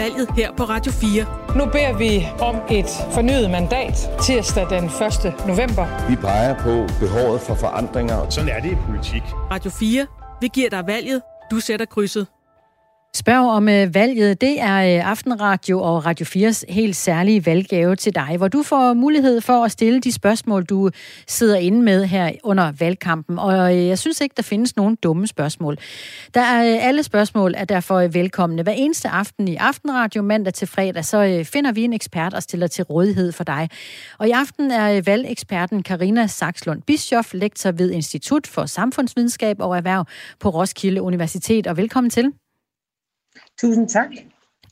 valget her på Radio 4. Nu beder vi om et fornyet mandat tirsdag den 1. november. Vi peger på behovet for forandringer. Sådan er det i politik. Radio 4. Vi giver dig valget. Du sætter krydset. Spørg om øh, valget, det er øh, Aftenradio og Radio 4's helt særlige valggave til dig, hvor du får mulighed for at stille de spørgsmål, du sidder inde med her under valgkampen. Og øh, jeg synes ikke, der findes nogen dumme spørgsmål. Der er øh, alle spørgsmål er derfor øh, velkomne. Hver eneste aften i Aftenradio, mandag til fredag, så øh, finder vi en ekspert og stiller til rådighed for dig. Og i aften er valgeksperten Karina Saxlund Bischoff, lektor ved Institut for Samfundsvidenskab og Erhverv på Roskilde Universitet. Og velkommen til. Tusind tak.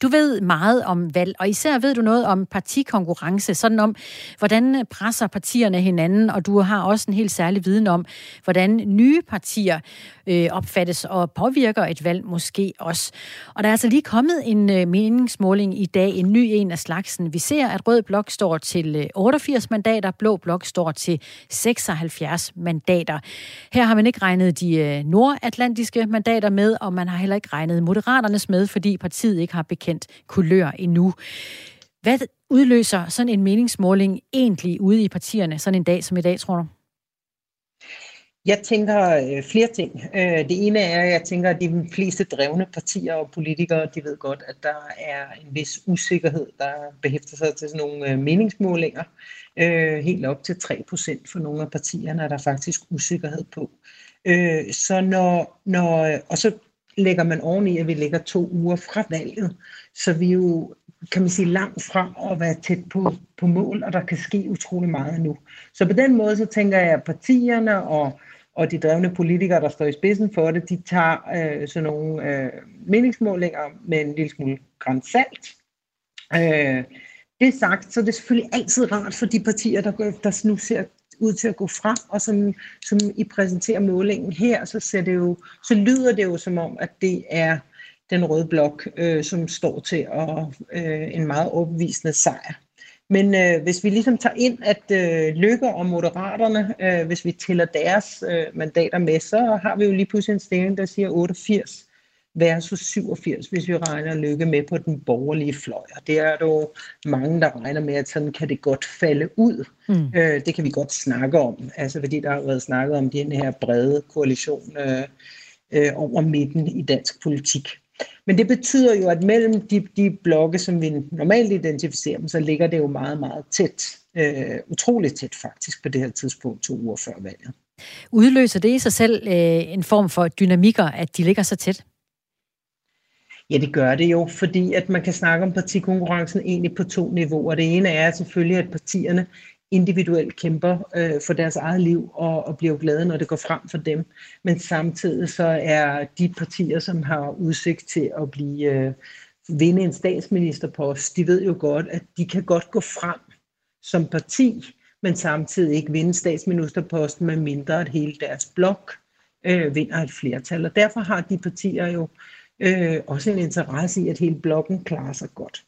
Du ved meget om valg, og især ved du noget om partikonkurrence, sådan om, hvordan presser partierne hinanden, og du har også en helt særlig viden om, hvordan nye partier øh, opfattes og påvirker et valg måske også. Og der er altså lige kommet en øh, meningsmåling i dag, en ny en af slagsen. Vi ser, at Rød Blok står til øh, 88 mandater, Blå Blok står til 76 mandater. Her har man ikke regnet de øh, nordatlantiske mandater med, og man har heller ikke regnet moderaternes med, fordi partiet ikke har bekendt kulør endnu. Hvad udløser sådan en meningsmåling egentlig ude i partierne sådan en dag som i dag, tror du? Jeg tænker øh, flere ting. Øh, det ene er, at jeg tænker, at de fleste drevne partier og politikere, de ved godt, at der er en vis usikkerhed, der behæfter sig til sådan nogle øh, meningsmålinger. Helt op til 3% for nogle af partierne er der faktisk usikkerhed på. Så når, når, og så lægger man oveni, at vi ligger to uger fra valget, så vi er jo kan man sige, langt fra og være tæt på, på mål, og der kan ske utrolig meget nu. Så på den måde, så tænker jeg, at partierne og og de drevne politikere, der står i spidsen for det, de tager øh, sådan nogle øh, meningsmålinger med en lille smule grænsalt. Øh, det sagt, så er det selvfølgelig altid rart for de partier, der, der nu ser ud til at gå frem, og som, som I præsenterer målingen her, så, ser det jo, så lyder det jo som om, at det er den røde blok, øh, som står til at, øh, en meget overbevisende sejr. Men øh, hvis vi ligesom tager ind, at øh, Lykke og Moderaterne, øh, hvis vi tæller deres øh, mandater med, så har vi jo lige pludselig en stilling, der siger 88 versus 87, hvis vi regner Lykke med på den borgerlige fløj. Og det er jo mange, der regner med, at sådan kan det godt falde ud. Mm. Øh, det kan vi godt snakke om, altså fordi der har været snakket om den her brede koalition øh, øh, over midten i dansk politik. Men det betyder jo, at mellem de, de blokke, som vi normalt identificerer dem, så ligger det jo meget, meget tæt. Øh, utroligt tæt faktisk på det her tidspunkt, to uger før valget. Udløser det i sig selv øh, en form for dynamikker, at de ligger så tæt? Ja, det gør det jo, fordi at man kan snakke om partikonkurrencen egentlig på to niveauer. Det ene er selvfølgelig, at partierne individuelt kæmper øh, for deres eget liv og, og bliver glade, når det går frem for dem. Men samtidig så er de partier, som har udsigt til at blive øh, vinde en statsministerpost, de ved jo godt, at de kan godt gå frem som parti, men samtidig ikke vinde statsministerposten, med mindre at hele deres blok øh, vinder et flertal. Og derfor har de partier jo øh, også en interesse i, at hele blokken klarer sig godt.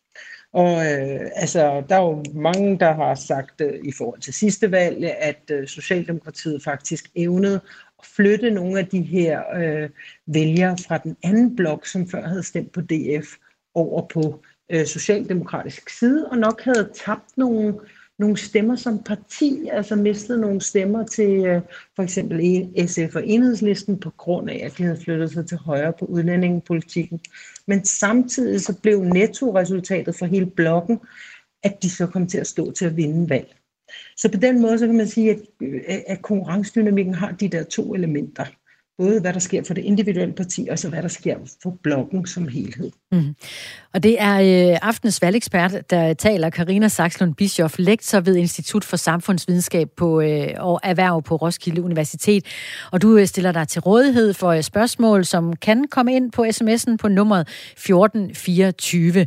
Og øh, altså, der er jo mange, der har sagt øh, i forhold til sidste valg, at øh, Socialdemokratiet faktisk evnede at flytte nogle af de her øh, vælgere fra den anden blok, som før havde stemt på DF, over på øh, socialdemokratisk side, og nok havde tabt nogle nogle stemmer som parti, altså mistet nogle stemmer til øh, for eksempel e, SF og Enhedslisten på grund af, at de havde flyttet sig til højre på udlændingepolitikken. Men samtidig så blev nettoresultatet for hele blokken, at de så kom til at stå til at vinde valg. Så på den måde så kan man sige, at, øh, at konkurrencedynamikken har de der to elementer både hvad der sker for det individuelle parti, og så hvad der sker for blokken som helhed. Mm. Og det er øh, aftens valgekspert, der taler Karina Saxlund Bischoff, lektor ved Institut for Samfundsvidenskab på, øh, og Erhverv på Roskilde Universitet. Og du øh, stiller dig til rådighed for øh, spørgsmål, som kan komme ind på sms'en på nummeret 1424.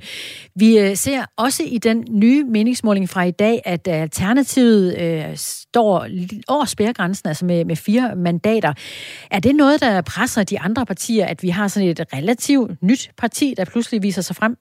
Vi øh, ser også i den nye meningsmåling fra i dag, at Alternativet øh, står over spærregrænsen, altså med, med fire mandater. Er det noget, der presser de andre partier, at vi har sådan et relativt nyt parti, der pludselig viser sig frem?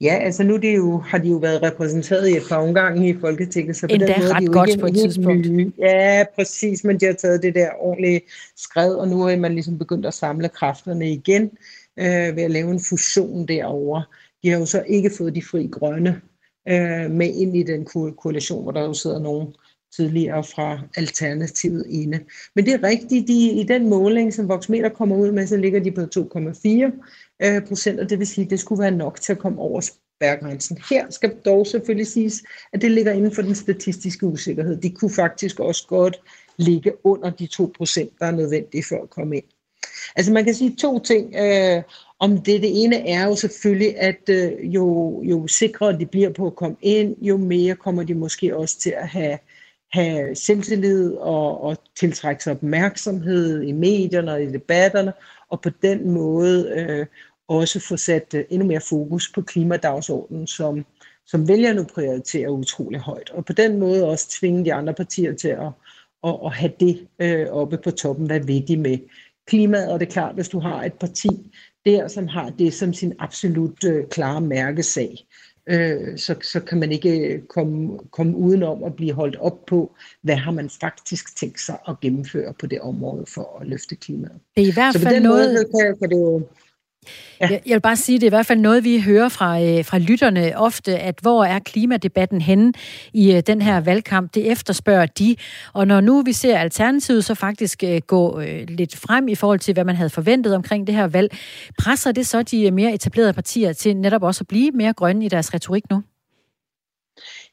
Ja, altså nu det jo, har de jo været repræsenteret i et par omgange i Folketinget, så på Endda den måde ret de jo godt på et tidspunkt. Nye. Ja, præcis, men de har taget det der ordentlige skred, og nu er man ligesom begyndt at samle kræfterne igen. øh, ved at lave en fusion derovre. De har jo så ikke fået de fri grønne øh, med ind i den ko- koalition, hvor der jo sidder nogen tidligere fra Alternativet inde. Men det er rigtigt, de, i den måling, som Voxmeter kommer ud med, så ligger de på 2,4 øh, procent, og det vil sige, at det skulle være nok til at komme over spærgrænsen. Her skal dog selvfølgelig siges, at det ligger inden for den statistiske usikkerhed. De kunne faktisk også godt ligge under de 2 procent, der er nødvendige for at komme ind. Altså man kan sige to ting øh, om det. Det ene er jo selvfølgelig, at øh, jo, jo sikrere de bliver på at komme ind, jo mere kommer de måske også til at have, have selvtillid og, og tiltrække sig opmærksomhed i medierne og i debatterne, og på den måde øh, også få sat øh, endnu mere fokus på klimadagsordenen, som, som vælgerne prioriterer utrolig højt. Og på den måde også tvinge de andre partier til at, at, at have det øh, oppe på toppen. Hvad vil de med klimaet? Og det er klart, hvis du har et parti der, som har det som sin absolut øh, klare mærkesag, øh, så, så kan man ikke komme, komme udenom at blive holdt op på, hvad har man faktisk tænkt sig at gennemføre på det område for at løfte klimaet. Det er i hvert fald noget... Måde, kan, kan det jo Ja. Jeg, jeg vil bare sige, det er i hvert fald noget, vi hører fra, øh, fra lytterne ofte, at hvor er klimadebatten henne i øh, den her valgkamp? Det efterspørger de. Og når nu vi ser Alternativet så faktisk øh, gå øh, lidt frem i forhold til, hvad man havde forventet omkring det her valg, presser det så de øh, mere etablerede partier til netop også at blive mere grønne i deres retorik nu?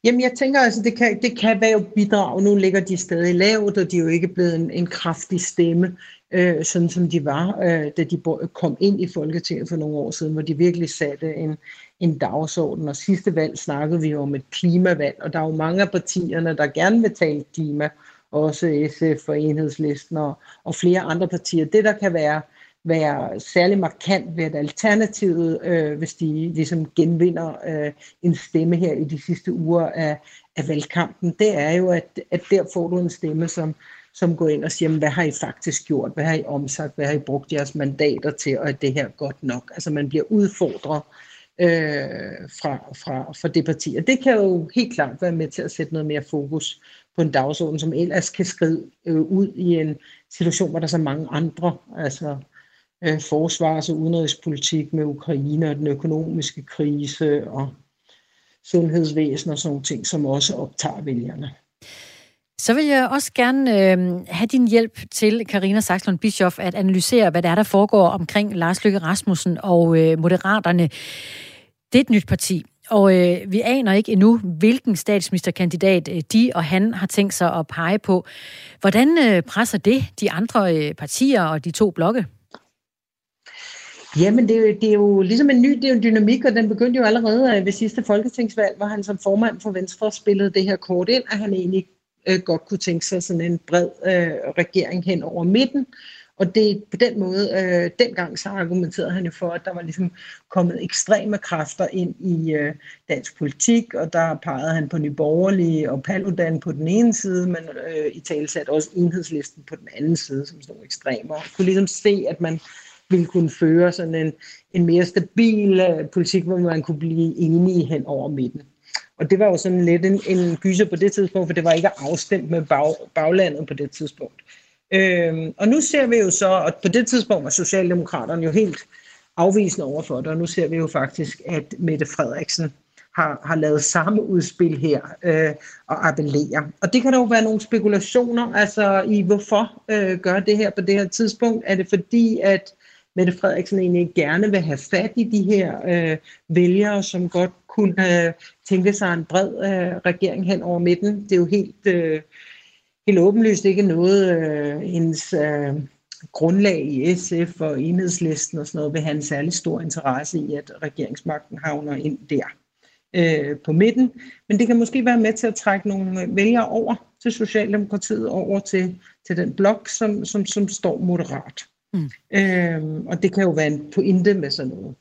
Jamen, jeg tænker altså, det kan, det kan være bidrag. Nu ligger de stadig lavt, og de er jo ikke blevet en, en kraftig stemme øh, sådan som de var, øh, da de kom ind i Folketinget for nogle år siden, hvor de virkelig satte en, en dagsorden. Og sidste valg snakkede vi jo om et klimavalg, og der er jo mange af partierne, der gerne vil tale klima, også SF og Enhedslisten og, og flere andre partier. Det, der kan være, være særlig markant ved at Alternativet, øh, hvis de ligesom genvinder øh, en stemme her i de sidste uger af, af valgkampen, det er jo, at, at der får du en stemme, som, som går ind og siger, hvad har I faktisk gjort, hvad har I omsat, hvad har I brugt jeres mandater til, og er det her godt nok? Altså man bliver udfordret øh, fra, fra, fra det parti, og det kan jo helt klart være med til at sætte noget mere fokus på en dagsorden, som ellers kan skride øh, ud i en situation, hvor der er så mange andre, altså øh, forsvars- og udenrigspolitik med Ukraine og den økonomiske krise og sundhedsvæsen og sådan nogle ting, som også optager vælgerne. Så vil jeg også gerne øh, have din hjælp til, Karina Saxlund Bischoff, at analysere, hvad der er, der foregår omkring Lars Løkke Rasmussen og øh, Moderaterne. Det er et nyt parti, og øh, vi aner ikke endnu, hvilken statsministerkandidat øh, de og han har tænkt sig at pege på. Hvordan øh, presser det de andre øh, partier og de to blokke? Jamen, det er, jo, det er jo ligesom en ny det er en dynamik, og den begyndte jo allerede øh, ved sidste folketingsvalg, hvor han som formand for Venstre spillede det her kort ind, at han egentlig øh, godt kunne tænke sig sådan en bred øh, regering hen over midten. Og det på den måde, øh, dengang så argumenterede han jo for, at der var ligesom kommet ekstreme kræfter ind i øh, dansk politik, og der pegede han på Nyborgerlige og Paludan på den ene side, men øh, i talsat også enhedslisten på den anden side, som sådan nogle ekstremer. Og kunne ligesom se, at man ville kunne føre sådan en, en mere stabil øh, politik, hvor man kunne blive enige hen over midten. Og det var jo sådan lidt en, en gyser på det tidspunkt, for det var ikke afstemt med bag, baglandet på det tidspunkt. Øhm, og nu ser vi jo så, at på det tidspunkt var Socialdemokraterne jo helt afvisende overfor det, og nu ser vi jo faktisk, at Mette Frederiksen har, har lavet samme udspil her øh, og appellerer. Og det kan der jo være nogle spekulationer altså i, hvorfor øh, gør det her på det her tidspunkt. Er det fordi, at Mette Frederiksen egentlig gerne vil have fat i de her øh, vælgere, som godt kunne øh, tænke sig en bred øh, regering hen over midten. Det er jo helt, øh, helt åbenlyst ikke noget, øh, hendes øh, grundlag i SF og enhedslisten og sådan noget vil have en særlig stor interesse i, at regeringsmagten havner ind der øh, på midten. Men det kan måske være med til at trække nogle øh, vælgere over til Socialdemokratiet, over til, til den blok, som, som, som står moderat. Mm. Øhm, og det kan jo være en pointe med sådan noget.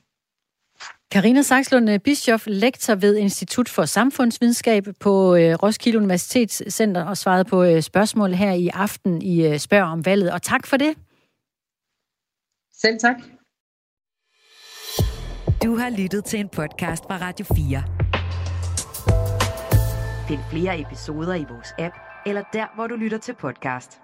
Karina Saxlund Bischoff, lektor ved Institut for Samfundsvidenskab på øh, Roskilde Universitetscenter og svarede på øh, spørgsmål her i aften i øh, Spørg om valget. Og tak for det. Selv tak. Du har lyttet til en podcast fra Radio 4. Find flere episoder i vores app, eller der, hvor du lytter til podcast.